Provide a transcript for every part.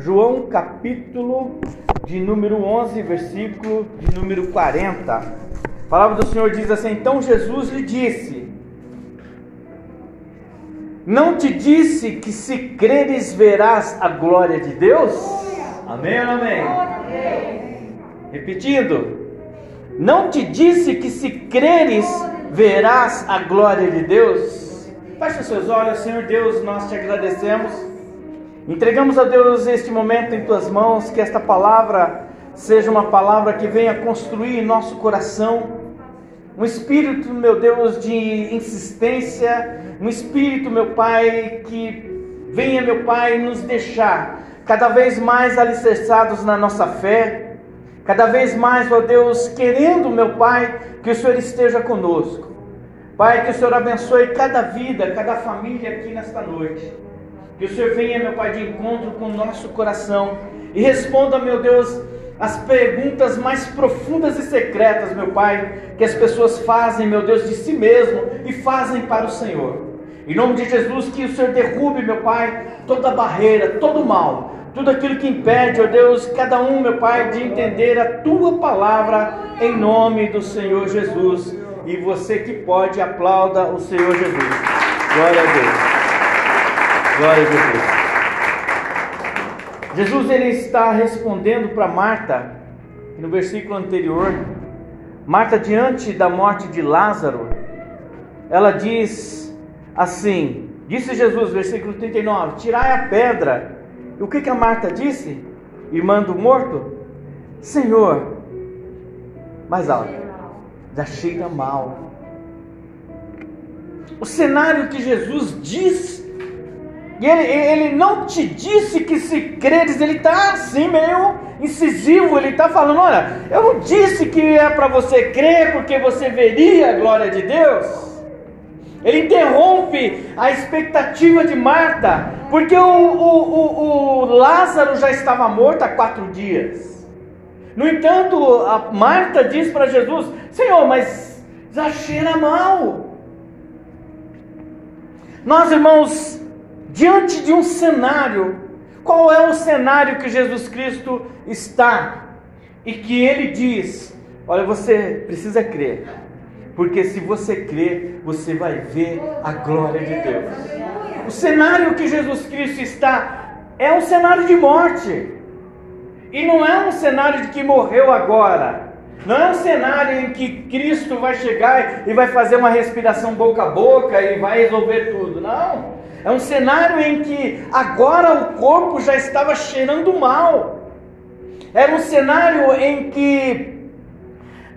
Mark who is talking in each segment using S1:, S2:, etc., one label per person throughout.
S1: João capítulo de número 11, versículo de número 40. A palavra do Senhor diz assim: Então Jesus lhe disse: Não te disse que se creres verás a glória de Deus? Amém ou amém? Repetindo: Não te disse que se creres verás a glória de Deus? Feche os seus olhos, Senhor Deus, nós te agradecemos Entregamos a Deus este momento em tuas mãos, que esta palavra seja uma palavra que venha construir em nosso coração um espírito, meu Deus, de insistência, um espírito, meu Pai, que venha, meu Pai, nos deixar cada vez mais alicerçados na nossa fé, cada vez mais, ó Deus, querendo, meu Pai, que o Senhor esteja conosco. Pai, que o Senhor abençoe cada vida, cada família aqui nesta noite. Que o Senhor venha, meu Pai, de encontro com o nosso coração e responda, meu Deus, as perguntas mais profundas e secretas, meu Pai, que as pessoas fazem, meu Deus, de si mesmo e fazem para o Senhor. Em nome de Jesus, que o Senhor derrube, meu Pai, toda barreira, todo mal, tudo aquilo que impede, ó Deus, cada um, meu Pai, de entender a tua palavra em nome do Senhor Jesus. E você que pode, aplauda o Senhor Jesus. Glória a Deus. Glória a Jesus. Jesus ele está respondendo para Marta, no versículo anterior. Marta, diante da morte de Lázaro, ela diz assim: Disse Jesus, versículo 39, tirai a pedra. E o que, que a Marta disse? Irmã do morto? Senhor, mais alto, já cheira mal. O cenário que Jesus diz e ele, ele não te disse que se creres, ele está assim meio incisivo, ele está falando: olha, eu não disse que é para você crer porque você veria a glória de Deus. Ele interrompe a expectativa de Marta, porque o, o, o, o Lázaro já estava morto há quatro dias. No entanto, Marta diz para Jesus: Senhor, mas já cheira mal. Nós, irmãos, diante de um cenário. Qual é o cenário que Jesus Cristo está? E que ele diz: Olha, você precisa crer, porque se você crer, você vai ver a glória de Deus. O cenário que Jesus Cristo está é um cenário de morte, e não é um cenário de que morreu agora. Não é um cenário em que Cristo vai chegar e vai fazer uma respiração boca a boca e vai resolver tudo. Não. É um cenário em que agora o corpo já estava cheirando mal. Era um cenário em que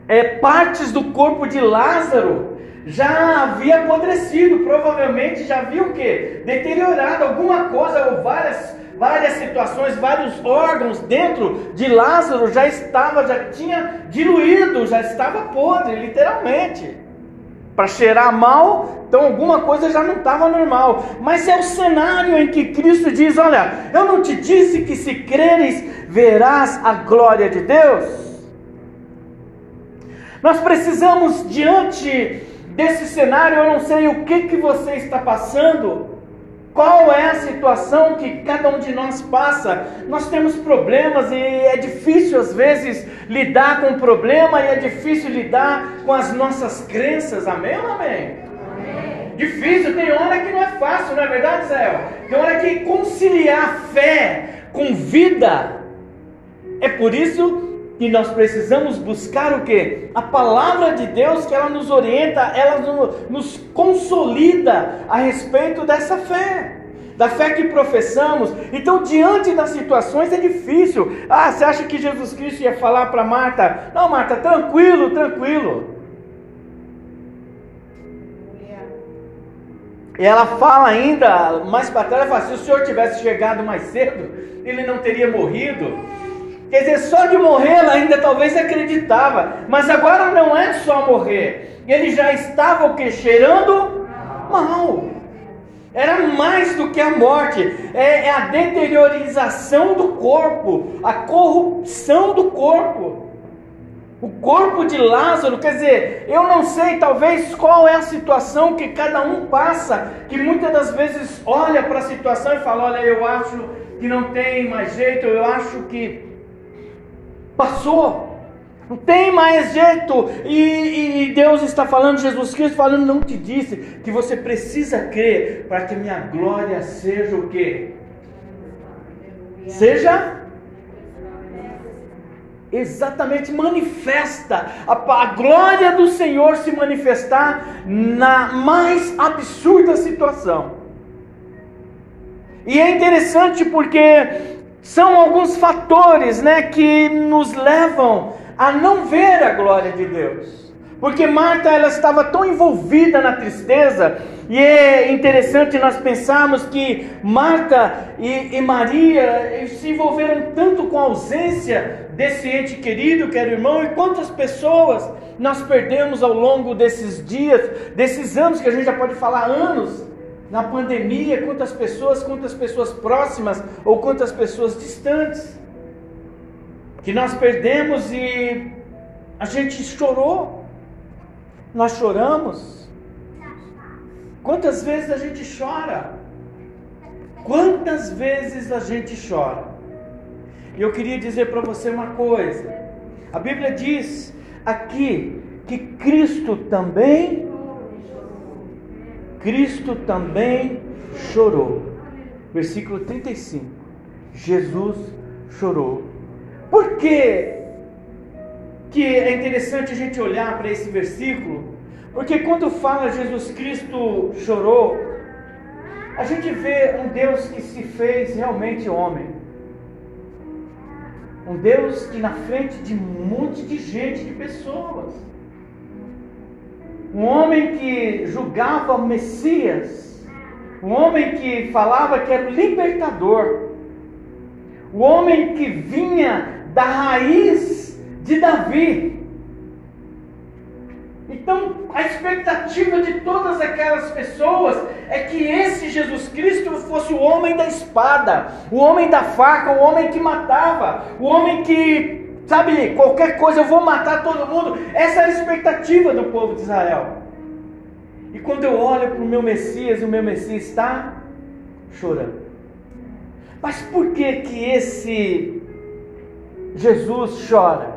S1: é, partes do corpo de Lázaro já havia apodrecido, provavelmente já havia o quê? Deteriorado alguma coisa ou várias várias situações, vários órgãos dentro de Lázaro já estava, já tinha diluído, já estava podre, literalmente para cheirar mal, então alguma coisa já não estava normal. Mas é o cenário em que Cristo diz: Olha, eu não te disse que se creres verás a glória de Deus? Nós precisamos, diante desse cenário, eu não sei o que, que você está passando, qual é a situação que cada um de nós passa? Nós temos problemas e é difícil às vezes lidar com o problema e é difícil lidar com as nossas crenças. Amém ou amém? amém? Difícil, tem hora que não é fácil, não é verdade, Zé? Tem hora que conciliar fé com vida. É por isso que nós precisamos buscar o que? A palavra de Deus que ela nos orienta, ela nos consolida a respeito dessa fé. Da fé que professamos, então diante das situações é difícil. Ah, você acha que Jesus Cristo ia falar para Marta? Não, Marta, tranquilo, tranquilo. E ela fala ainda, mais para trás, ela fala, se o senhor tivesse chegado mais cedo, ele não teria morrido. Quer dizer, só de morrer ela ainda talvez acreditava, mas agora não é só morrer. Ele já estava o que? Cheirando mal. Era mais do que a morte, é, é a deteriorização do corpo, a corrupção do corpo. O corpo de Lázaro, quer dizer, eu não sei talvez qual é a situação que cada um passa, que muitas das vezes olha para a situação e fala: Olha, eu acho que não tem mais jeito, eu acho que passou. Não tem mais jeito. E, e, Deus está falando, Jesus Cristo falando, não te disse que você precisa crer para que a minha glória seja o quê? Seja exatamente manifesta a, a, glória do Senhor se manifestar na mais absurda situação. E é interessante porque são alguns fatores, né, que nos levam a não ver a glória de Deus. Porque Marta ela estava tão envolvida na tristeza, e é interessante nós pensarmos que Marta e, e Maria se envolveram tanto com a ausência desse ente querido que era o irmão, e quantas pessoas nós perdemos ao longo desses dias, desses anos, que a gente já pode falar anos, na pandemia, quantas pessoas, quantas pessoas próximas ou quantas pessoas distantes que nós perdemos e a gente chorou. Nós choramos. Quantas vezes a gente chora? Quantas vezes a gente chora? E eu queria dizer para você uma coisa. A Bíblia diz aqui que Cristo também Cristo também chorou. Versículo 35. Jesus chorou. Por que, que é interessante a gente olhar para esse versículo? Porque quando fala Jesus Cristo chorou, a gente vê um Deus que se fez realmente homem. Um Deus que na frente de um monte de gente, de pessoas. Um homem que julgava o Messias. Um homem que falava que era o libertador. O homem que vinha da raiz de Davi. Então, a expectativa de todas aquelas pessoas é que esse Jesus Cristo fosse o homem da espada, o homem da faca, o homem que matava, o homem que, sabe, qualquer coisa eu vou matar todo mundo. Essa era a expectativa do povo de Israel. E quando eu olho para o meu Messias, o meu Messias está chorando. Mas por que que esse Jesus chora.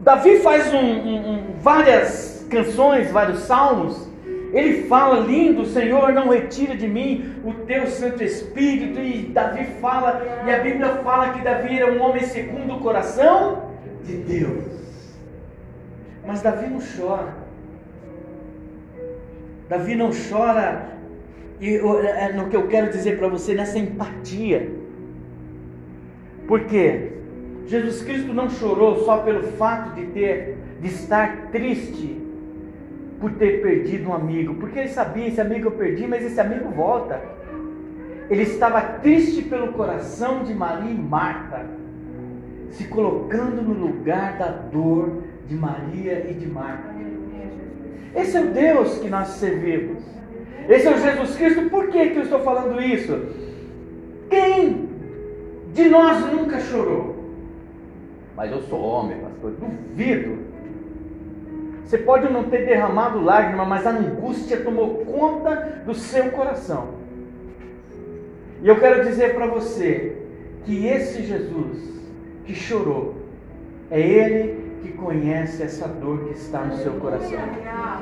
S1: Davi faz um, um, um, várias canções, vários salmos. Ele fala lindo, Senhor, não retira de mim o teu Santo Espírito. E Davi fala, e a Bíblia fala que Davi era um homem segundo o coração de Deus. Mas Davi não chora. Davi não chora, e é, no que eu quero dizer para você, nessa empatia. Porque Jesus Cristo não chorou só pelo fato de ter de estar triste por ter perdido um amigo, porque ele sabia esse amigo eu perdi, mas esse amigo volta. Ele estava triste pelo coração de Maria e Marta, se colocando no lugar da dor de Maria e de Marta. Esse é o Deus que nós servimos. Esse é o Jesus Cristo. Por que, que eu estou falando isso? Quem de nós nunca chorou. Mas eu sou homem, pastor, duvido. Você pode não ter derramado lágrima, mas a angústia tomou conta do seu coração. E eu quero dizer para você que esse Jesus que chorou, é Ele que conhece essa dor que está no seu coração.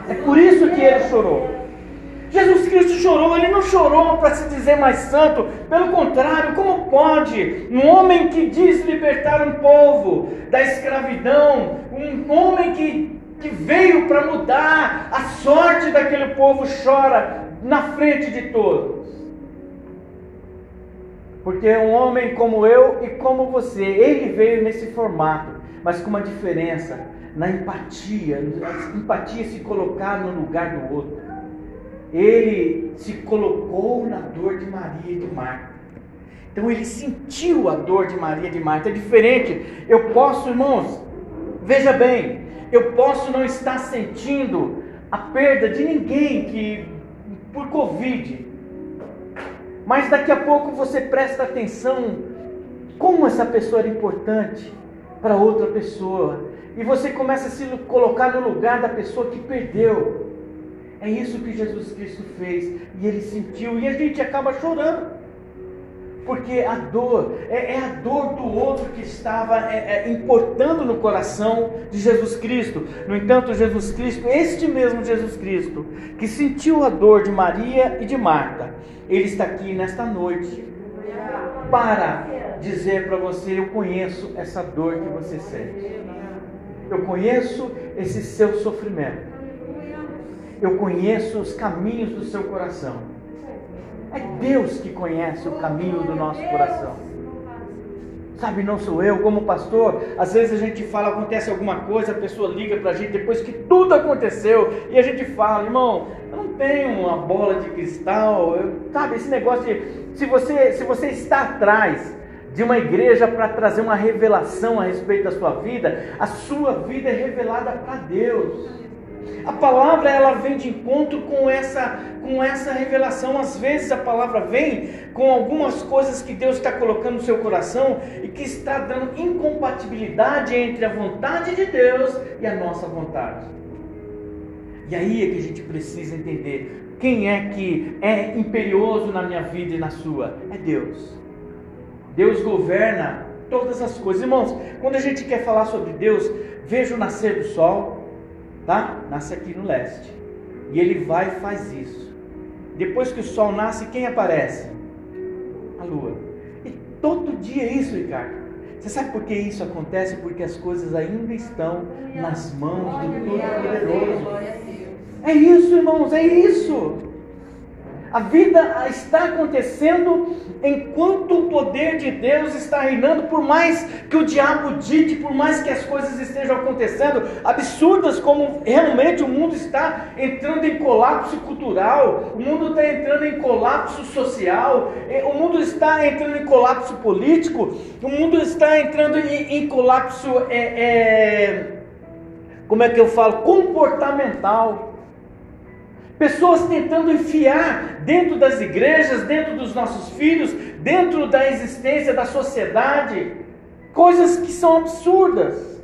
S1: É por isso que ele chorou. Jesus Cristo chorou, ele não chorou para se dizer mais santo, pelo contrário, como pode um homem que diz libertar um povo da escravidão, um homem que, que veio para mudar a sorte daquele povo, chora na frente de todos? Porque um homem como eu e como você, ele veio nesse formato, mas com uma diferença na empatia, a empatia se colocar no lugar do outro ele se colocou na dor de Maria e de Marta. Então ele sentiu a dor de Maria e de Marta. É diferente. Eu posso, irmãos, veja bem, eu posso não estar sentindo a perda de ninguém que por Covid. Mas daqui a pouco você presta atenção como essa pessoa era importante para outra pessoa. E você começa a se colocar no lugar da pessoa que perdeu. É isso que Jesus Cristo fez e ele sentiu, e a gente acaba chorando. Porque a dor é, é a dor do outro que estava é, é, importando no coração de Jesus Cristo. No entanto, Jesus Cristo, este mesmo Jesus Cristo, que sentiu a dor de Maria e de Marta, ele está aqui nesta noite para dizer para você: Eu conheço essa dor que você sente. Eu conheço esse seu sofrimento. Eu conheço os caminhos do seu coração. É Deus que conhece o caminho do nosso coração. Sabe, não sou eu, como pastor, às vezes a gente fala, acontece alguma coisa, a pessoa liga para a gente depois que tudo aconteceu, e a gente fala, irmão, eu não tenho uma bola de cristal, eu, sabe, esse negócio de, se você, se você está atrás de uma igreja para trazer uma revelação a respeito da sua vida, a sua vida é revelada para Deus. A palavra ela vem de encontro com essa com essa revelação. Às vezes a palavra vem com algumas coisas que Deus está colocando no seu coração e que está dando incompatibilidade entre a vontade de Deus e a nossa vontade. E aí é que a gente precisa entender quem é que é imperioso na minha vida e na sua? É Deus. Deus governa todas as coisas. Irmãos, quando a gente quer falar sobre Deus, veja o nascer do sol, tá? Nasce aqui no leste. E ele vai e faz isso. Depois que o sol nasce, quem aparece? A lua. E todo dia é isso, Ricardo. Você sabe por que isso acontece? Porque as coisas ainda estão nas mãos do Todo-Poderoso. É isso, irmãos, é isso. A vida está acontecendo enquanto o poder de Deus está reinando, por mais que o diabo dite, por mais que as coisas estejam acontecendo absurdas, como realmente o mundo está entrando em colapso cultural, o mundo está entrando em colapso social, o mundo está entrando em colapso político, o mundo está entrando em, em colapso, é, é, como é que eu falo, comportamental. Pessoas tentando enfiar dentro das igrejas, dentro dos nossos filhos, dentro da existência da sociedade, coisas que são absurdas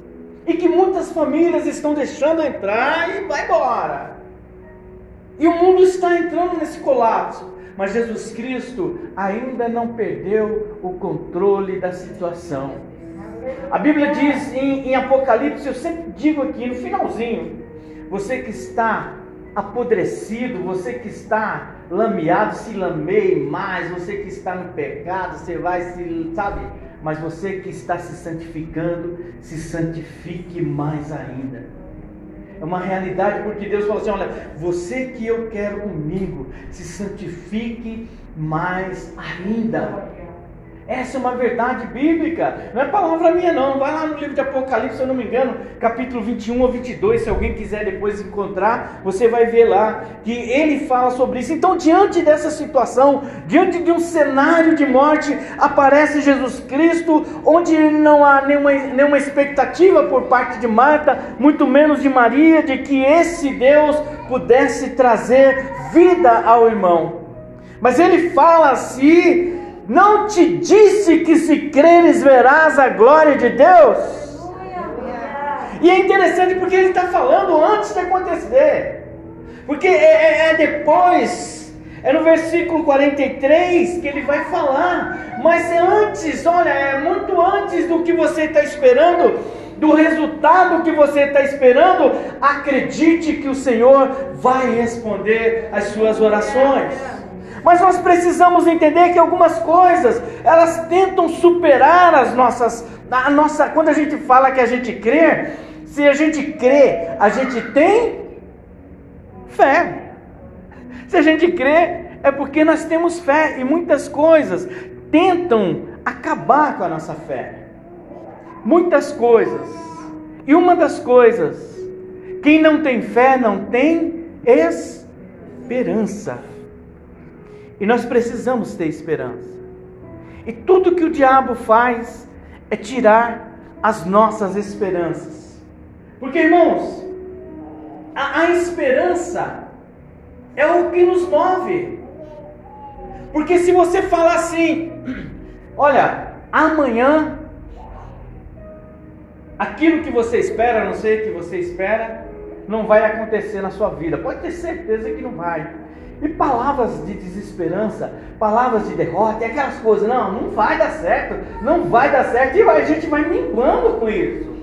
S1: e que muitas famílias estão deixando entrar e vai embora. E o mundo está entrando nesse colapso, mas Jesus Cristo ainda não perdeu o controle da situação. A Bíblia diz em, em Apocalipse, eu sempre digo aqui no finalzinho, você que está apodrecido, você que está lameado, se lameie mais, você que está no pecado, você vai se, sabe? Mas você que está se santificando, se santifique mais ainda. É uma realidade porque Deus falou assim: olha, você que eu quero comigo, se santifique mais ainda. Essa é uma verdade bíblica, não é palavra minha não. Vai lá no livro de Apocalipse, se eu não me engano, capítulo 21 ou 22, se alguém quiser depois encontrar, você vai ver lá que ele fala sobre isso. Então, diante dessa situação, diante de um cenário de morte, aparece Jesus Cristo, onde não há nenhuma, nenhuma expectativa por parte de Marta, muito menos de Maria, de que esse Deus pudesse trazer vida ao irmão. Mas ele fala assim não te disse que se creres verás a glória de Deus? E é interessante porque ele está falando antes de acontecer. Porque é, é, é, depois, é no versículo 43 que ele vai falar. Mas é antes, olha, é muito antes do que você está esperando, do resultado que você está esperando. Acredite que o Senhor vai responder as suas orações. Mas nós precisamos entender que algumas coisas, elas tentam superar as nossas, a nossa, quando a gente fala que a gente crê, se a gente crê, a gente tem fé. Se a gente crê, é porque nós temos fé e muitas coisas tentam acabar com a nossa fé. Muitas coisas. E uma das coisas, quem não tem fé não tem esperança. E nós precisamos ter esperança. E tudo que o diabo faz é tirar as nossas esperanças. Porque, irmãos, a, a esperança é o que nos move. Porque se você falar assim, olha, amanhã aquilo que você espera, não sei o que você espera, não vai acontecer na sua vida. Pode ter certeza que não vai. E palavras de desesperança, palavras de derrota, e aquelas coisas, não, não vai dar certo, não vai dar certo, e a gente vai minguando com isso.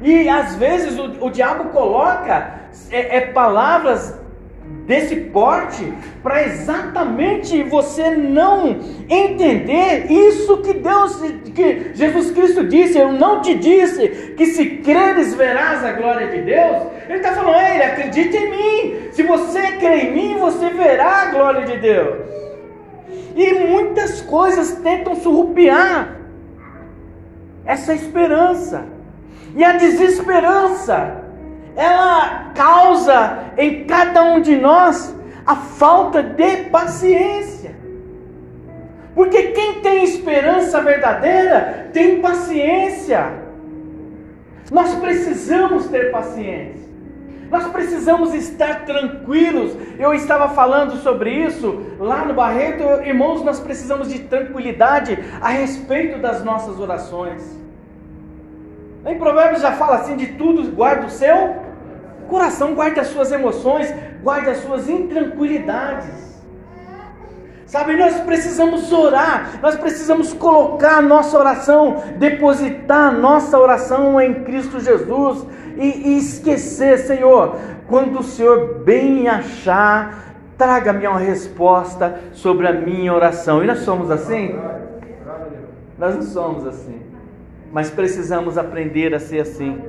S1: E às vezes o, o diabo coloca é, é palavras desse porte para exatamente você não entender isso que Deus, que Jesus Cristo disse. Eu não te disse que se creres verás a glória de Deus. Ele está falando, ele acredita em mim. Se você crê em mim, você verá a glória de Deus. E muitas coisas tentam surrupiar essa esperança. E a desesperança ela causa em cada um de nós a falta de paciência. Porque quem tem esperança verdadeira tem paciência. Nós precisamos ter paciência. Nós precisamos estar tranquilos. Eu estava falando sobre isso lá no Barreto, irmãos. Nós precisamos de tranquilidade a respeito das nossas orações. Em Provérbios já fala assim: de tudo guarda o seu Coração, guarde as suas emoções, guarde as suas intranquilidades. Sabe, nós precisamos orar, nós precisamos colocar a nossa oração, depositar a nossa oração em Cristo Jesus e, e esquecer, Senhor, quando o Senhor bem achar, traga-me uma resposta sobre a minha oração. E nós somos assim? Nós não somos assim, mas precisamos aprender a ser assim.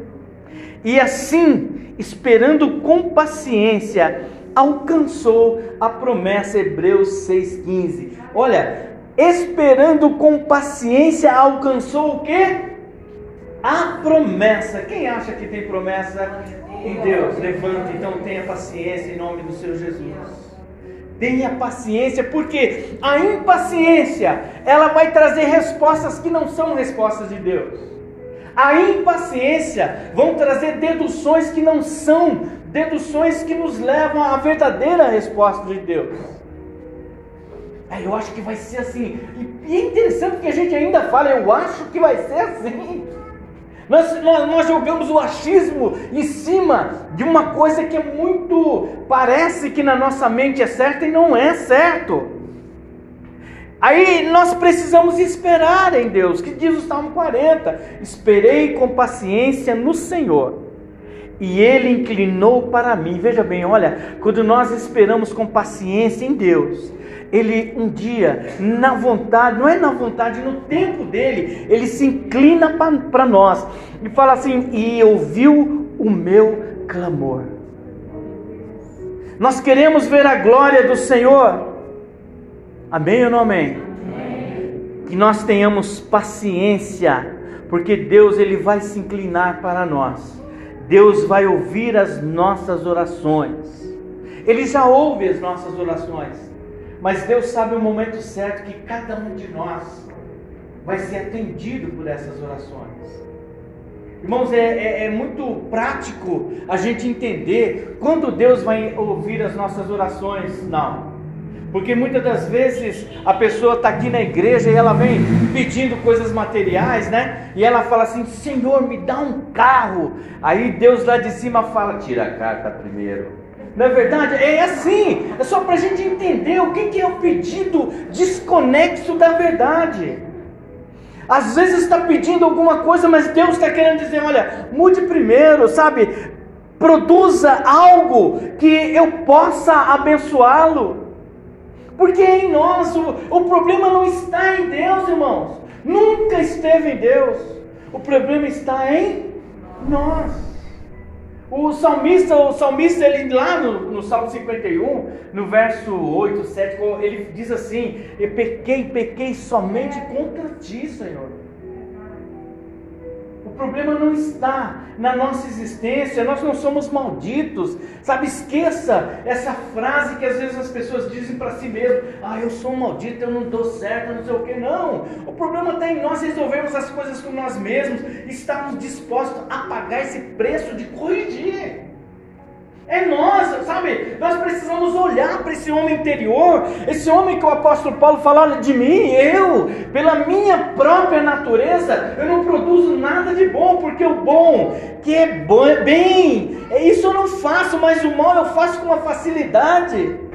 S1: E assim, esperando com paciência, alcançou a promessa Hebreus 6,15. Olha, esperando com paciência, alcançou o que? A promessa. Quem acha que tem promessa em Deus? Levante, então tenha paciência em nome do Senhor Jesus. Tenha paciência, porque a impaciência ela vai trazer respostas que não são respostas de Deus a impaciência vão trazer deduções que não são deduções que nos levam à verdadeira resposta de Deus. É, eu acho que vai ser assim. E, é interessante que a gente ainda fala, eu acho que vai ser assim. Nós, nós, nós, jogamos o achismo em cima de uma coisa que é muito. parece que na nossa mente é certa e não é certo. Aí nós precisamos esperar em Deus, que diz o Salmo 40: Esperei com paciência no Senhor, e Ele inclinou para mim. Veja bem, olha, quando nós esperamos com paciência em Deus, Ele um dia, na vontade, não é na vontade, no tempo dele, Ele se inclina para nós e fala assim: E ouviu o meu clamor. Nós queremos ver a glória do Senhor. Amém ou não amém? amém? Que nós tenhamos paciência, porque Deus ele vai se inclinar para nós. Deus vai ouvir as nossas orações. Ele já ouve as nossas orações. Mas Deus sabe o momento certo que cada um de nós vai ser atendido por essas orações. Irmãos, é, é, é, muito prático a gente entender quando Deus vai ouvir as nossas orações. Não. Porque muitas das vezes a pessoa está aqui na igreja e ela vem pedindo coisas materiais, né? E ela fala assim: Senhor, me dá um carro. Aí Deus lá de cima fala: Tira a carta primeiro. Não é verdade? É assim. É só para a gente entender o que, é o pedido desconexo da verdade. Às vezes está pedindo alguma coisa, mas Deus está querendo dizer: olha, mude primeiro, sabe? Produza algo que eu possa abençoá-lo. Porque em nós o, o problema não está em Deus, irmãos. Nunca esteve em Deus. O problema está em nós. O salmista, o salmista, ele lá no, no Salmo 51, no verso 8, 7, ele diz assim: Eu pequei, pequei somente contra ti, Senhor problema não está na nossa existência, nós não somos malditos. Sabe, esqueça essa frase que às vezes as pessoas dizem para si mesmo: ah, eu sou maldito, eu não dou certo, não sei o que. Não, o problema está em nós resolvermos as coisas com nós mesmos, estarmos dispostos a pagar esse preço de corrigir. É nós, sabe? Nós precisamos olhar para esse homem interior, esse homem que o apóstolo Paulo fala: de mim, eu, pela minha própria natureza, eu não produzo nada de bom, porque o bom, que é bem, é isso eu não faço, mas o mal eu faço com uma facilidade.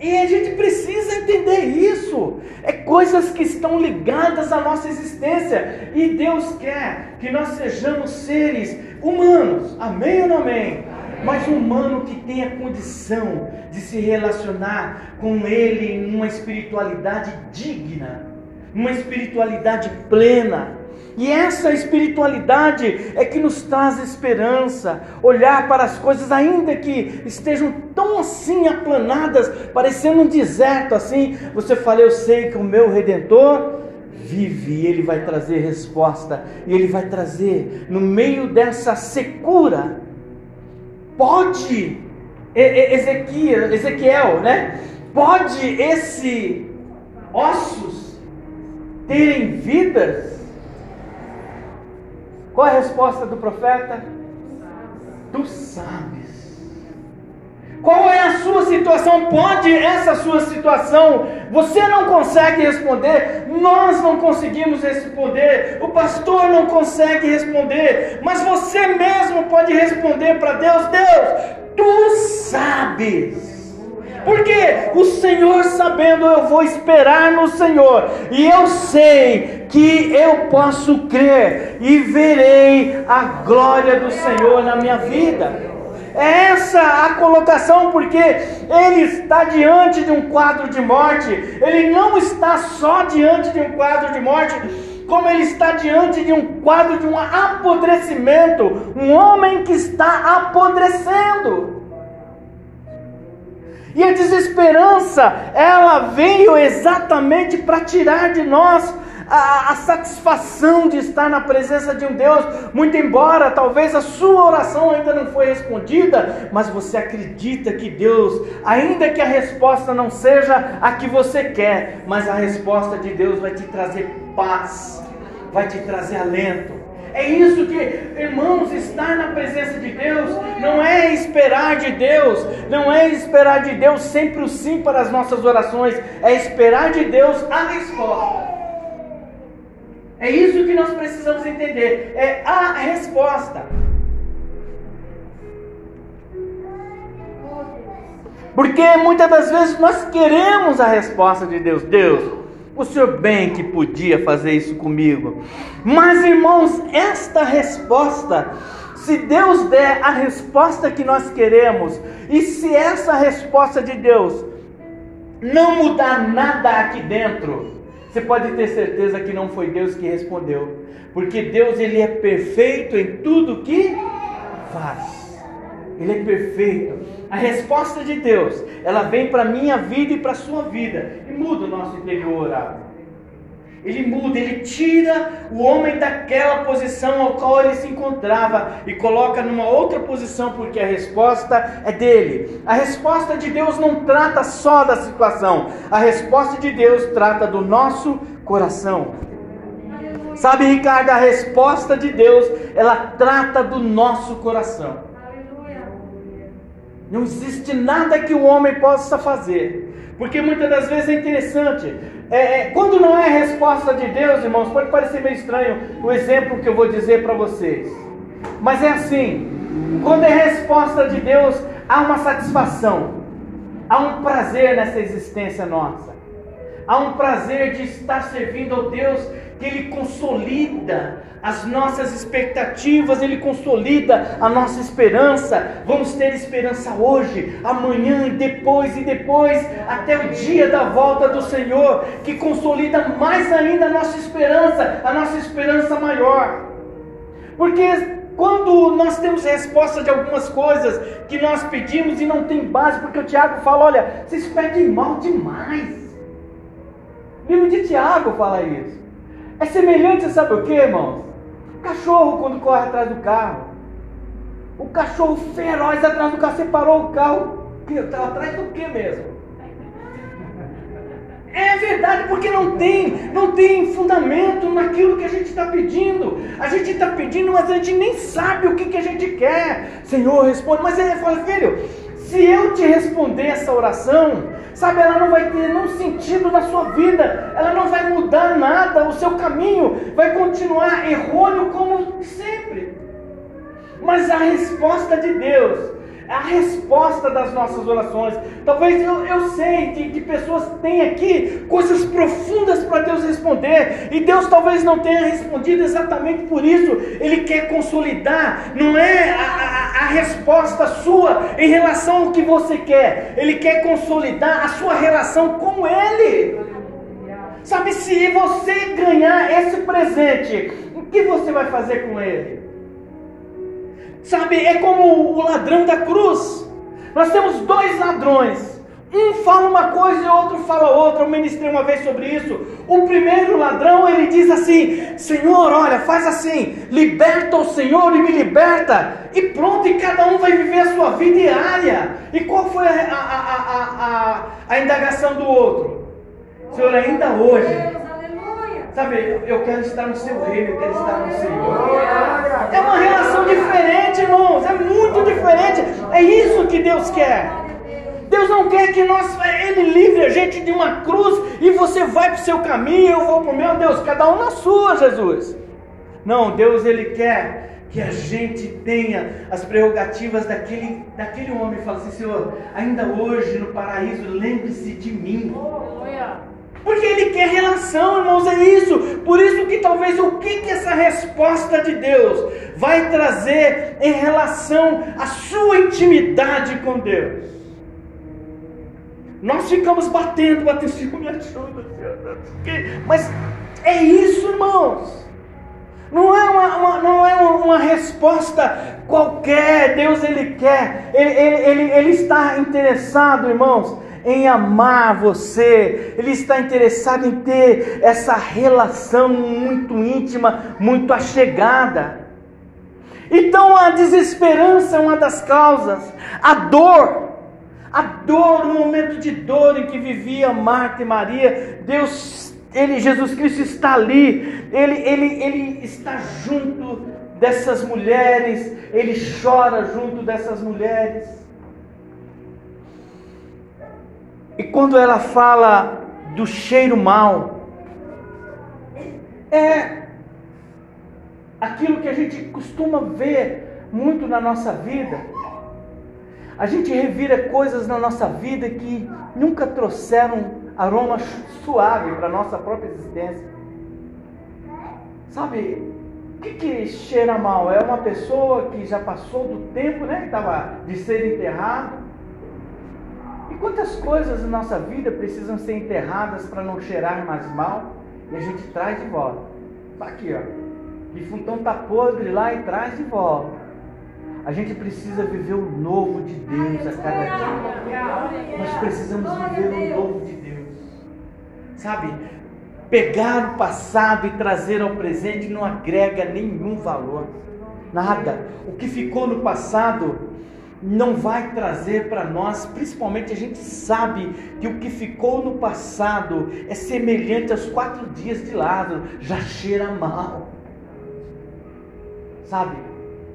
S1: E a gente precisa entender isso. É coisas que estão ligadas à nossa existência. E Deus quer que nós sejamos seres humanos. Amém ou não amém? Mas humano que tenha condição de se relacionar com Ele em uma espiritualidade digna, uma espiritualidade plena e essa espiritualidade é que nos traz esperança, olhar para as coisas, ainda que estejam tão assim aplanadas, parecendo um deserto assim. Você fala, eu sei que o meu redentor vive, ele vai trazer resposta, e ele vai trazer no meio dessa secura. Pode, Ezequiel, Ezequiel, né? Pode esse ossos terem vidas? Qual a resposta do profeta? Tu sabes. Qual é a sua situação? Pode essa sua situação, você não consegue responder, nós não conseguimos responder, o pastor não consegue responder, mas você mesmo pode responder para Deus: Deus, tu sabes. Porque o Senhor sabendo, eu vou esperar no Senhor, e eu sei que eu posso crer e verei a glória do Senhor na minha vida. É essa a colocação, porque ele está diante de um quadro de morte, ele não está só diante de um quadro de morte, como ele está diante de um quadro de um apodrecimento, um homem que está apodrecendo. E a desesperança, ela veio exatamente para tirar de nós a, a, satisfação de estar na presença de um Deus, muito embora talvez a sua oração ainda não foi respondida, mas você acredita que Deus, ainda que a resposta não seja a que você quer, mas a resposta de Deus vai te trazer paz, vai te trazer alento. É isso que, irmãos, estar na presença de Deus não é esperar de Deus, não é esperar de Deus sempre o sim para as nossas orações, é esperar de Deus a resposta. É isso que nós precisamos entender, é a resposta. Porque muitas das vezes nós queremos a resposta de Deus. Deus, o Senhor bem que podia fazer isso comigo. Mas, irmãos, esta resposta, se Deus der a resposta que nós queremos, e se essa resposta de Deus não mudar nada aqui dentro, você pode ter certeza que não foi Deus que respondeu, porque Deus ele é perfeito em tudo que faz. Ele é perfeito. A resposta de Deus, ela vem para a minha vida e para a sua vida e muda o nosso interior. Ele muda, ele tira o homem daquela posição ao qual ele se encontrava e coloca numa outra posição, porque a resposta é dele. A resposta de Deus não trata só da situação, a resposta de Deus trata do nosso coração. Sabe, Ricardo, a resposta de Deus, ela trata do nosso coração. Não existe nada que o homem possa fazer. Porque muitas das vezes é interessante. É, é, quando não é a resposta de Deus, irmãos, pode parecer meio estranho o exemplo que eu vou dizer para vocês. Mas é assim: quando é resposta de Deus, há uma satisfação, há um prazer nessa existência nossa, há um prazer de estar servindo ao Deus que Ele consolida as nossas expectativas, Ele consolida a nossa esperança. Vamos ter esperança hoje, amanhã e depois e depois, até o dia da volta do Senhor, que consolida mais ainda a nossa esperança, a nossa esperança maior. Porque quando nós temos resposta de algumas coisas que nós pedimos e não tem base, porque o Tiago fala: olha, vocês pedem mal demais. O livro de Tiago fala isso. É semelhante, sabe o que, irmãos? Cachorro quando corre atrás do carro. O cachorro feroz atrás do carro. Você parou o carro. Está atrás do que mesmo? É verdade, porque não tem, não tem fundamento naquilo que a gente está pedindo. A gente está pedindo, mas a gente nem sabe o que, que a gente quer. Senhor, responde. Mas ele fala, filho, se eu te responder essa oração, sabe, ela não vai ter nenhum sentido na sua vida, ela não vai mudar nada, o seu caminho vai continuar errôneo como sempre. Mas a resposta de Deus, a resposta das nossas orações. Talvez eu, eu sei de pessoas que têm aqui coisas profundas para Deus responder, e Deus talvez não tenha respondido exatamente por isso. Ele quer consolidar, não é a, a, a resposta sua em relação ao que você quer, Ele quer consolidar a sua relação com Ele. Sabe, se você ganhar esse presente, o que você vai fazer com ele? Sabe, é como o ladrão da cruz. Nós temos dois ladrões. Um fala uma coisa e o outro fala outra. Eu ministrei uma vez sobre isso. O primeiro ladrão ele diz assim: Senhor, olha, faz assim, liberta o Senhor e me liberta. E pronto, e cada um vai viver a sua vida diária. E qual foi a, a, a, a, a indagação do outro? Senhor, ainda hoje Sabe, eu quero estar no seu reino, eu quero estar no Senhor. É uma relação diferente, irmãos. É muito diferente. É isso que Deus quer. Deus não quer que nós, Ele livre a gente de uma cruz e você vai para o seu caminho, eu vou para o meu Deus, cada um na sua, Jesus. Não, Deus Ele quer que a gente tenha as prerrogativas daquele, daquele homem. Fala assim, Senhor, ainda hoje no paraíso, lembre-se de mim. Porque ele quer relação, irmãos, é isso. Por isso que talvez o que, que essa resposta de Deus vai trazer em relação à sua intimidade com Deus. Nós ficamos batendo, batendo, me ajuda. Mas é isso, irmãos. Não é uma, uma, não é uma resposta qualquer. Deus, Ele quer. Ele, ele, ele, ele está interessado, irmãos, em amar você, Ele está interessado em ter essa relação muito íntima, muito achegada. Então a desesperança é uma das causas, a dor, a dor, o momento de dor em que vivia Marta e Maria, Deus, ele, Jesus Cristo está ali, ele, ele, ele está junto dessas mulheres, ele chora junto dessas mulheres. E quando ela fala do cheiro mal, é aquilo que a gente costuma ver muito na nossa vida. A gente revira coisas na nossa vida que nunca trouxeram aroma suave para a nossa própria existência. Sabe, o que, que cheira mal? É uma pessoa que já passou do tempo, né? Que estava de ser enterrado Quantas coisas na nossa vida precisam ser enterradas para não cheirar mais mal e a gente traz de volta? Está aqui, ó. Defuntão está podre lá e traz de volta. A gente precisa viver o novo de Deus a cada dia. Nós precisamos viver o novo de Deus. Sabe? Pegar o passado e trazer ao presente não agrega nenhum valor. Nada. O que ficou no passado não vai trazer para nós, principalmente a gente sabe que o que ficou no passado é semelhante aos quatro dias de Lázaro, já cheira mal. Sabe?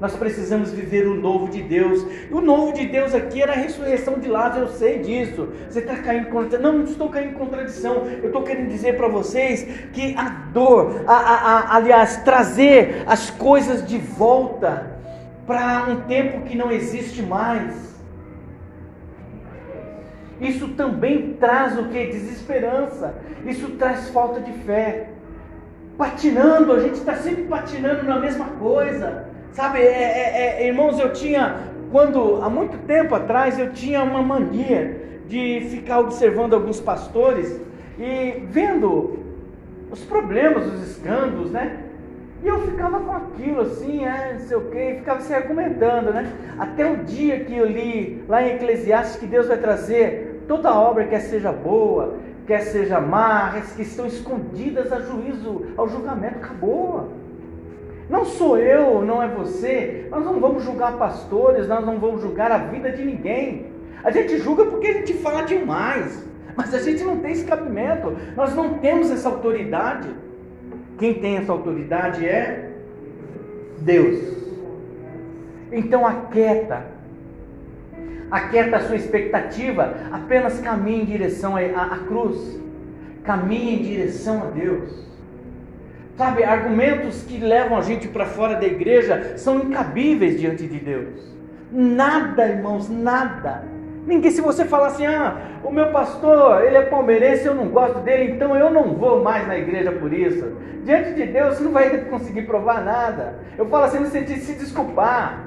S1: Nós precisamos viver o novo de Deus. E o novo de Deus aqui era a ressurreição de Lázaro, eu sei disso. Você está caindo em contradição. Não, não estou caindo em contradição. Eu estou querendo dizer para vocês que a dor, a, a, a, aliás, trazer as coisas de volta para um tempo que não existe mais. Isso também traz o que? Desesperança. Isso traz falta de fé. Patinando, a gente está sempre patinando na mesma coisa. Sabe, é, é, é, irmãos, eu tinha, quando, há muito tempo atrás, eu tinha uma mania de ficar observando alguns pastores e vendo os problemas, os escândalos, né? E eu ficava com aquilo assim, é, não sei o quê, ficava se argumentando, né? Até o dia que eu li lá em Eclesiastes que Deus vai trazer toda obra, quer seja boa, quer seja má, que estão escondidas a juízo, ao julgamento, acabou. Não sou eu, não é você. Nós não vamos julgar pastores, nós não vamos julgar a vida de ninguém. A gente julga porque a gente fala demais, mas a gente não tem esse cabimento, nós não temos essa autoridade. Quem tem essa autoridade é Deus. Então aquieta, aquieta a sua expectativa, apenas caminhe em direção à, cruz, caminhe em direção a Deus. Sabe, argumentos que levam a gente para fora da igreja são incabíveis diante de Deus. Nada, irmãos, nada. Ninguém, se você falar assim, ah, o meu pastor, ele é palmeirense, eu não gosto dele, então eu não vou mais na igreja por isso. Diante de Deus, você não vai conseguir provar nada. Eu falo assim no sentido de se desculpar.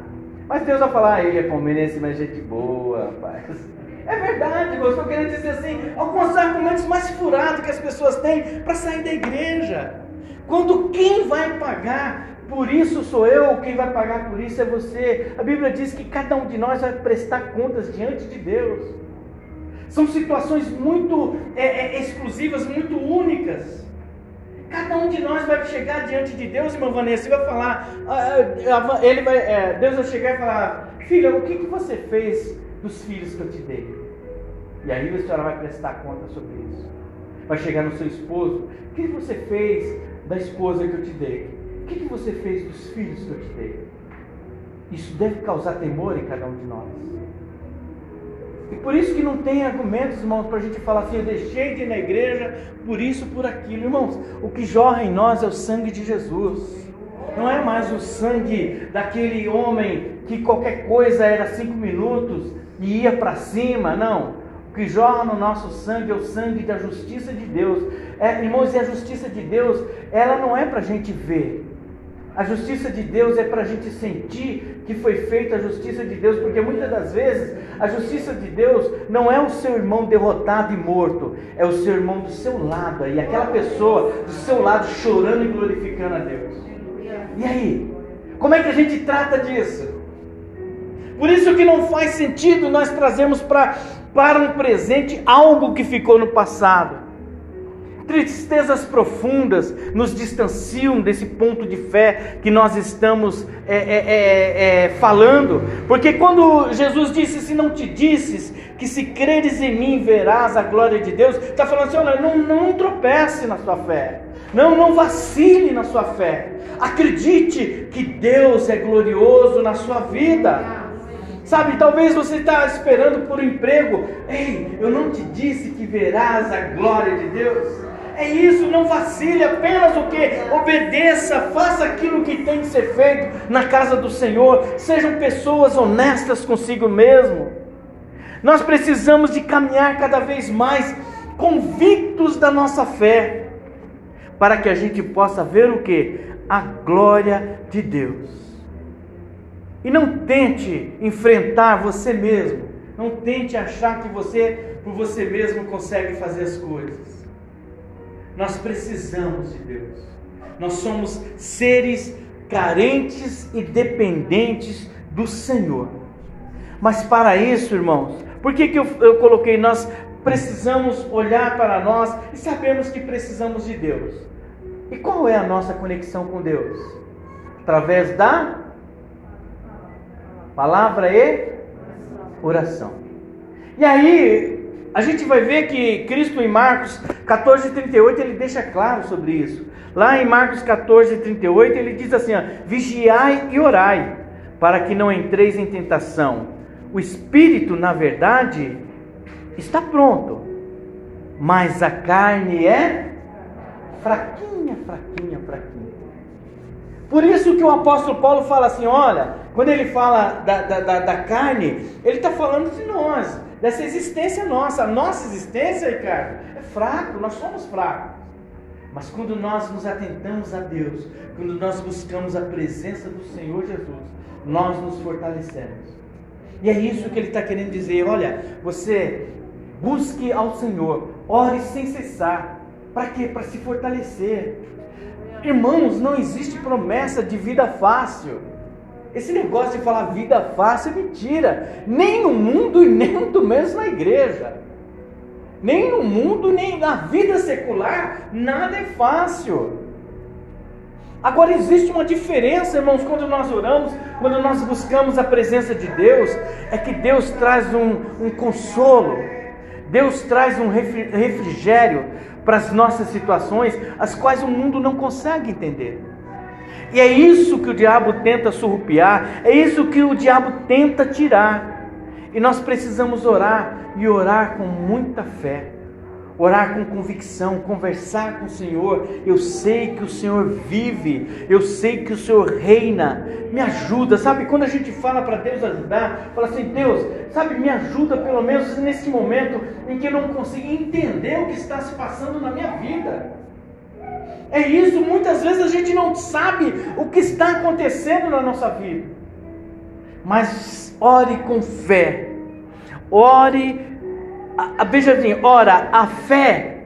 S1: Mas Deus vai falar, ah, ele é palmeirense, mas gente boa, rapaz. É verdade, eu estou querendo dizer assim, alguns argumentos mais furados que as pessoas têm para sair da igreja. Quando quem vai pagar por isso sou eu, quem vai pagar por isso é você. A Bíblia diz que cada um de nós vai prestar contas diante de Deus. São situações muito é, é, exclusivas, muito únicas. Cada um de nós vai chegar diante de Deus, irmã Vanessa, e vai falar, ah, ah, ele vai, é, Deus vai chegar e falar, filha, o que, que você fez dos filhos que eu te dei? E aí a senhora vai prestar conta sobre isso. Vai chegar no seu esposo, o que você fez da esposa que eu te dei? Que, que você fez dos filhos que eu te dei? Isso deve causar temor em cada um de nós. E por isso que não tem argumentos, irmãos, para a gente falar assim, eu deixei de ir na igreja por isso, por aquilo. Irmãos, o que jorra em nós é o sangue de Jesus. Não é mais o sangue daquele homem que qualquer coisa era cinco minutos e ia para cima, não. O que jorra no nosso sangue é o sangue da justiça de Deus. É, irmãos, e a justiça de Deus, ela não é para a gente ver, a justiça de Deus é para a gente sentir que foi feita a justiça de Deus, porque muitas das vezes a justiça de Deus não é o seu irmão derrotado e morto, é o seu irmão do seu lado aí, aquela pessoa do seu lado chorando e glorificando a Deus. E aí? Como é que a gente trata disso? Por isso que não faz sentido nós trazermos para para um presente algo que ficou no passado tristezas profundas nos distanciam desse ponto de fé que nós estamos é, é, é, é, falando. Porque quando Jesus disse: Se não te disses que se creres em mim verás a glória de Deus, está falando assim: olha, não, não tropece na sua fé, não, não vacile na sua fé. Acredite que Deus é glorioso na sua vida. Sabe, talvez você está esperando por um emprego. Ei, eu não te disse que verás a glória de Deus. É isso, não vacile, apenas o que? Obedeça, faça aquilo que tem que ser feito na casa do Senhor. Sejam pessoas honestas consigo mesmo. Nós precisamos de caminhar cada vez mais convictos da nossa fé, para que a gente possa ver o que? A glória de Deus. E não tente enfrentar você mesmo. Não tente achar que você, por você mesmo, consegue fazer as coisas. Nós precisamos de Deus. Nós somos seres carentes e dependentes do Senhor. Mas para isso, irmãos, por que, que eu, eu coloquei nós precisamos olhar para nós e sabemos que precisamos de Deus? E qual é a nossa conexão com Deus? Através da palavra e oração. E aí, a gente vai ver que Cristo em Marcos 14, 38, ele deixa claro sobre isso. Lá em Marcos 14, 38, ele diz assim: ó, Vigiai e orai, para que não entreis em tentação. O espírito, na verdade, está pronto, mas a carne é fraquinha, fraquinha, fraquinha. Por isso que o apóstolo Paulo fala assim: olha, quando ele fala da, da, da, da carne, ele está falando de nós dessa existência nossa. A nossa existência, Ricardo, é fraco, nós somos fracos. Mas quando nós nos atentamos a Deus, quando nós buscamos a presença do Senhor Jesus, nós nos fortalecemos. E é isso que ele está querendo dizer. Olha, você busque ao Senhor, ore sem cessar. Para quê? Para se fortalecer. Irmãos, não existe promessa de vida fácil. Esse negócio de falar vida fácil é mentira. Nem no mundo e nem muito menos na igreja. Nem no mundo, nem na vida secular, nada é fácil. Agora existe uma diferença, irmãos, quando nós oramos, quando nós buscamos a presença de Deus, é que Deus traz um, um consolo, Deus traz um refrigério para as nossas situações, as quais o mundo não consegue entender. E é isso que o diabo tenta surrupiar, é isso que o diabo tenta tirar. E nós precisamos orar e orar com muita fé. orar com convicção, conversar com o Senhor. Eu sei que o Senhor vive, eu sei que o Senhor reina. Me ajuda, sabe? Quando a gente fala para Deus ajudar, fala assim: Deus, sabe, me ajuda pelo menos nesse momento em que eu não consigo entender o que está se passando na minha vida. É isso, muitas vezes a gente não sabe o que está acontecendo na nossa vida. Mas ore com fé. Ore a, veja assim, ora, a fé.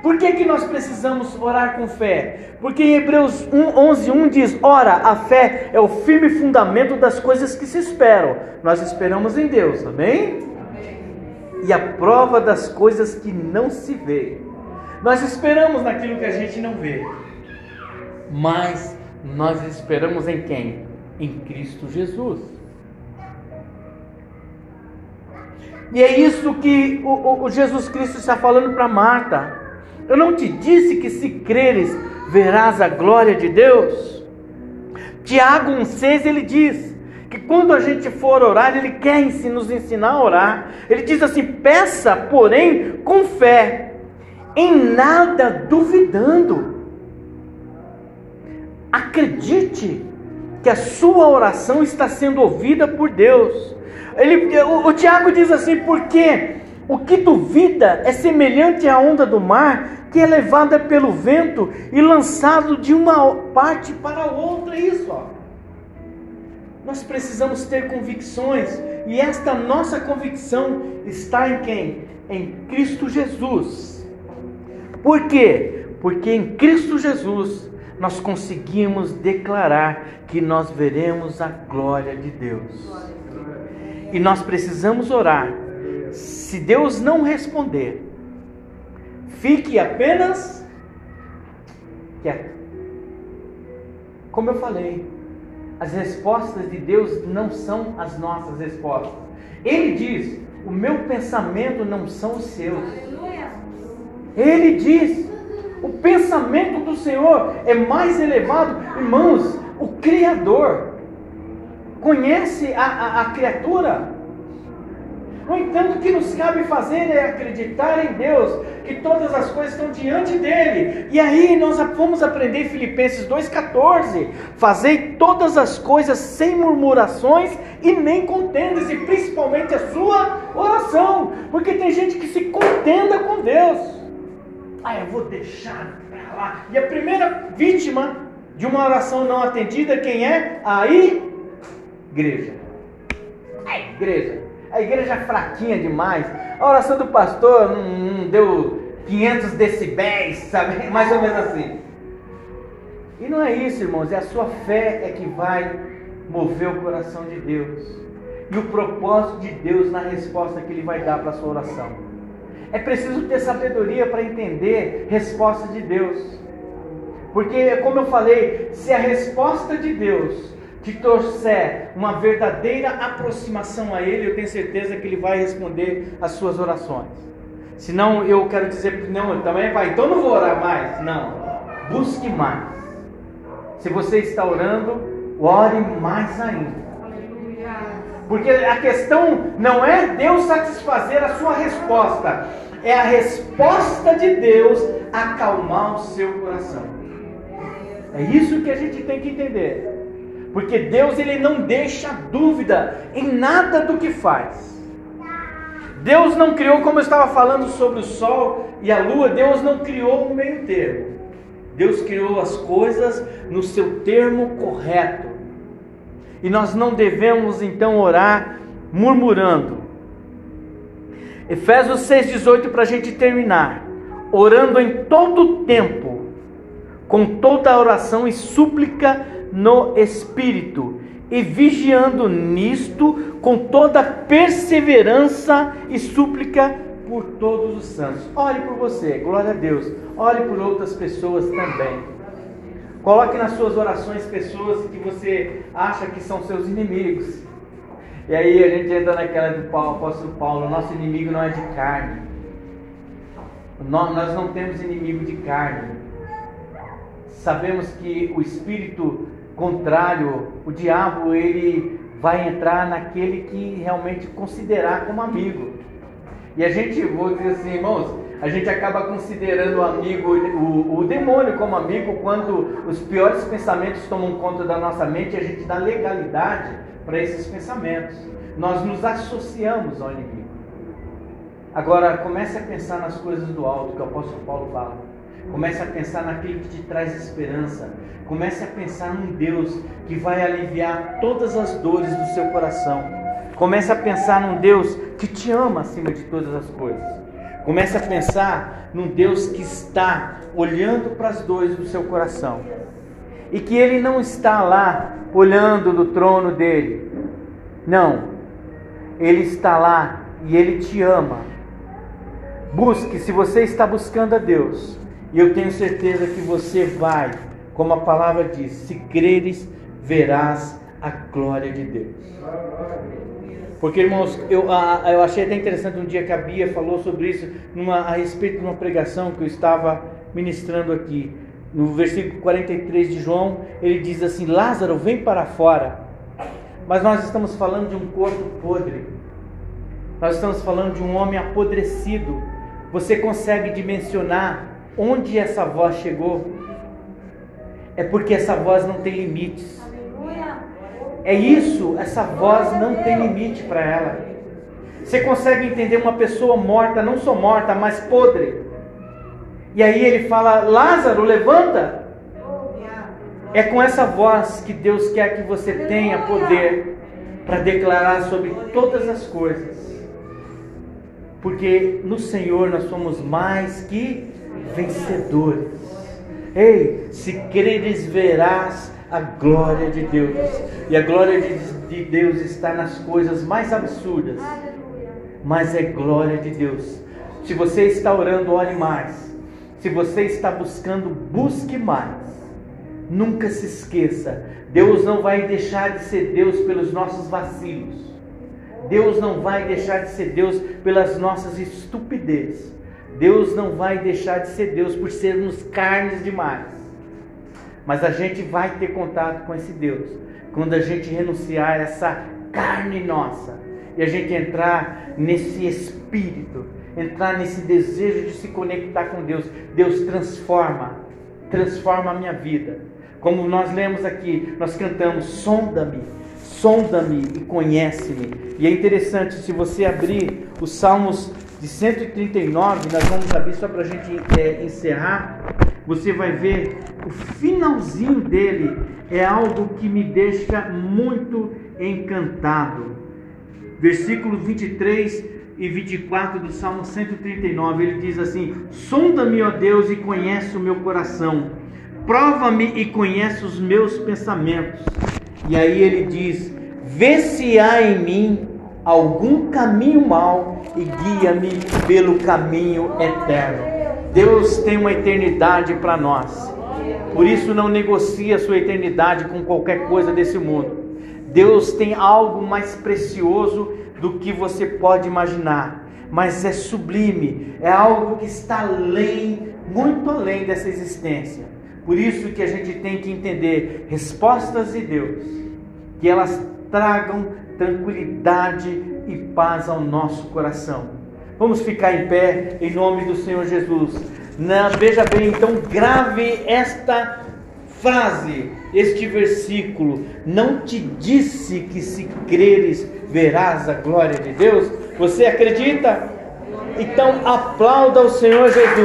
S1: Por que, que nós precisamos orar com fé? Porque em Hebreus 1, 11, 1 diz: Ora, a fé é o firme fundamento das coisas que se esperam. Nós esperamos em Deus, amém? amém. E a prova das coisas que não se vê. Nós esperamos naquilo que a gente não vê. Mas nós esperamos em quem? Em Cristo Jesus. E é isso que o, o Jesus Cristo está falando para Marta. Eu não te disse que se creres, verás a glória de Deus? Tiago 1,6 ele diz que quando a gente for orar, ele quer nos ensinar a orar. Ele diz assim: peça, porém, com fé, em nada duvidando. Acredite que a sua oração está sendo ouvida por Deus. Ele, o, o Tiago diz assim: porque o que duvida é semelhante à onda do mar que é levada pelo vento e lançado de uma parte para outra. Isso, ó. Nós precisamos ter convicções e esta nossa convicção está em quem? Em Cristo Jesus. Por quê? Porque em Cristo Jesus nós conseguimos declarar que nós veremos a glória de Deus. E nós precisamos orar. Se Deus não responder, fique apenas quieto. Como eu falei, as respostas de Deus não são as nossas respostas. Ele diz: O meu pensamento não são os seus. Ele diz: O pensamento do Senhor é mais elevado. Irmãos, o Criador conhece a, a, a criatura. No entanto, o que nos cabe fazer é acreditar em Deus, que todas as coisas estão diante dele. E aí nós vamos aprender em Filipenses 2,14: Fazei todas as coisas sem murmurações e nem contendas, e principalmente a sua oração, porque tem gente que se contenda com Deus. Ah, eu vou deixar para lá. E a primeira vítima de uma oração não atendida, quem é? Aí igreja. A igreja. A igreja é fraquinha demais. A oração do pastor não, não deu 500 decibéis, sabe? Mais ou menos assim. E não é isso, irmãos. É a sua fé é que vai mover o coração de Deus. E o propósito de Deus na resposta que Ele vai dar para a sua oração. É preciso ter sabedoria para entender resposta de Deus. Porque, como eu falei, se a resposta de Deus te trouxer uma verdadeira aproximação a Ele, eu tenho certeza que Ele vai responder as suas orações. Senão eu quero dizer, não, também vai, então não vou orar mais. Não, busque mais. Se você está orando, ore mais ainda. Porque a questão não é Deus satisfazer a sua resposta, é a resposta de Deus acalmar o seu coração. É isso que a gente tem que entender. Porque Deus ele não deixa dúvida em nada do que faz. Deus não criou, como eu estava falando sobre o sol e a lua, Deus não criou um meio termo. Deus criou as coisas no seu termo correto. E nós não devemos então orar murmurando. Efésios 6,18 para a gente terminar. Orando em todo tempo, com toda a oração e súplica no espírito e vigiando nisto com toda perseverança e súplica por todos os santos. Ore por você, glória a Deus. Ore por outras pessoas também. Coloque nas suas orações pessoas que você acha que são seus inimigos. E aí a gente entra naquela do apóstolo Paulo, nosso inimigo não é de carne. Nós não temos inimigo de carne. Sabemos que o espírito contrário, o diabo ele vai entrar naquele que realmente considerar como amigo. E a gente, vou dizer assim, irmãos, A gente acaba considerando o amigo, o, o demônio como amigo quando os piores pensamentos tomam conta da nossa mente e a gente dá legalidade para esses pensamentos. Nós nos associamos ao inimigo. Agora comece a pensar nas coisas do alto que o apóstolo Paulo fala. Comece a pensar naquilo que te traz esperança. Comece a pensar num Deus que vai aliviar todas as dores do seu coração. Comece a pensar num Deus que te ama acima de todas as coisas. Comece a pensar num Deus que está olhando para as dores do seu coração. E que ele não está lá olhando do trono dele. Não. Ele está lá e ele te ama. Busque, se você está buscando a Deus, e eu tenho certeza que você vai, como a palavra diz, se creres, verás a glória de Deus. Porque, irmãos, eu, eu achei até interessante um dia que a Bia falou sobre isso numa, a respeito de uma pregação que eu estava ministrando aqui. No versículo 43 de João, ele diz assim: Lázaro, vem para fora. Mas nós estamos falando de um corpo podre. Nós estamos falando de um homem apodrecido. Você consegue dimensionar onde essa voz chegou? É porque essa voz não tem limites. É isso, essa voz não tem limite para ela. Você consegue entender uma pessoa morta, não só morta, mas podre. E aí ele fala: Lázaro, levanta. É com essa voz que Deus quer que você tenha poder para declarar sobre todas as coisas. Porque no Senhor nós somos mais que vencedores. Ei, se creres, verás a glória de Deus. E a glória de Deus está nas coisas mais absurdas. Mas é glória de Deus. Se você está orando, ore mais. Se você está buscando, busque mais. Nunca se esqueça, Deus não vai deixar de ser Deus pelos nossos vacilos. Deus não vai deixar de ser Deus pelas nossas estupidez. Deus não vai deixar de ser Deus por sermos carnes demais. Mas a gente vai ter contato com esse Deus quando a gente renunciar a essa carne nossa e a gente entrar nesse espírito, entrar nesse desejo de se conectar com Deus. Deus transforma, transforma a minha vida. Como nós lemos aqui, nós cantamos: sonda-me, sonda-me e conhece-me. E é interessante, se você abrir os Salmos de 139, nós vamos abrir só para a gente é, encerrar você vai ver o finalzinho dele é algo que me deixa muito encantado. Versículo 23 e 24 do Salmo 139, ele diz assim: Sonda-me, ó Deus, e conhece o meu coração. Prova-me e conhece os meus pensamentos. E aí ele diz: Vê se há em mim algum caminho mau e guia-me pelo caminho eterno. Deus tem uma eternidade para nós. Por isso não negocie a sua eternidade com qualquer coisa desse mundo. Deus tem algo mais precioso do que você pode imaginar, mas é sublime, é algo que está além, muito além dessa existência. Por isso que a gente tem que entender respostas de Deus, que elas tragam tranquilidade e paz ao nosso coração. Vamos ficar em pé em nome do Senhor Jesus. Na, veja bem, então grave esta frase, este versículo. Não te disse que se creres verás a glória de Deus? Você acredita? Então aplauda o Senhor Jesus.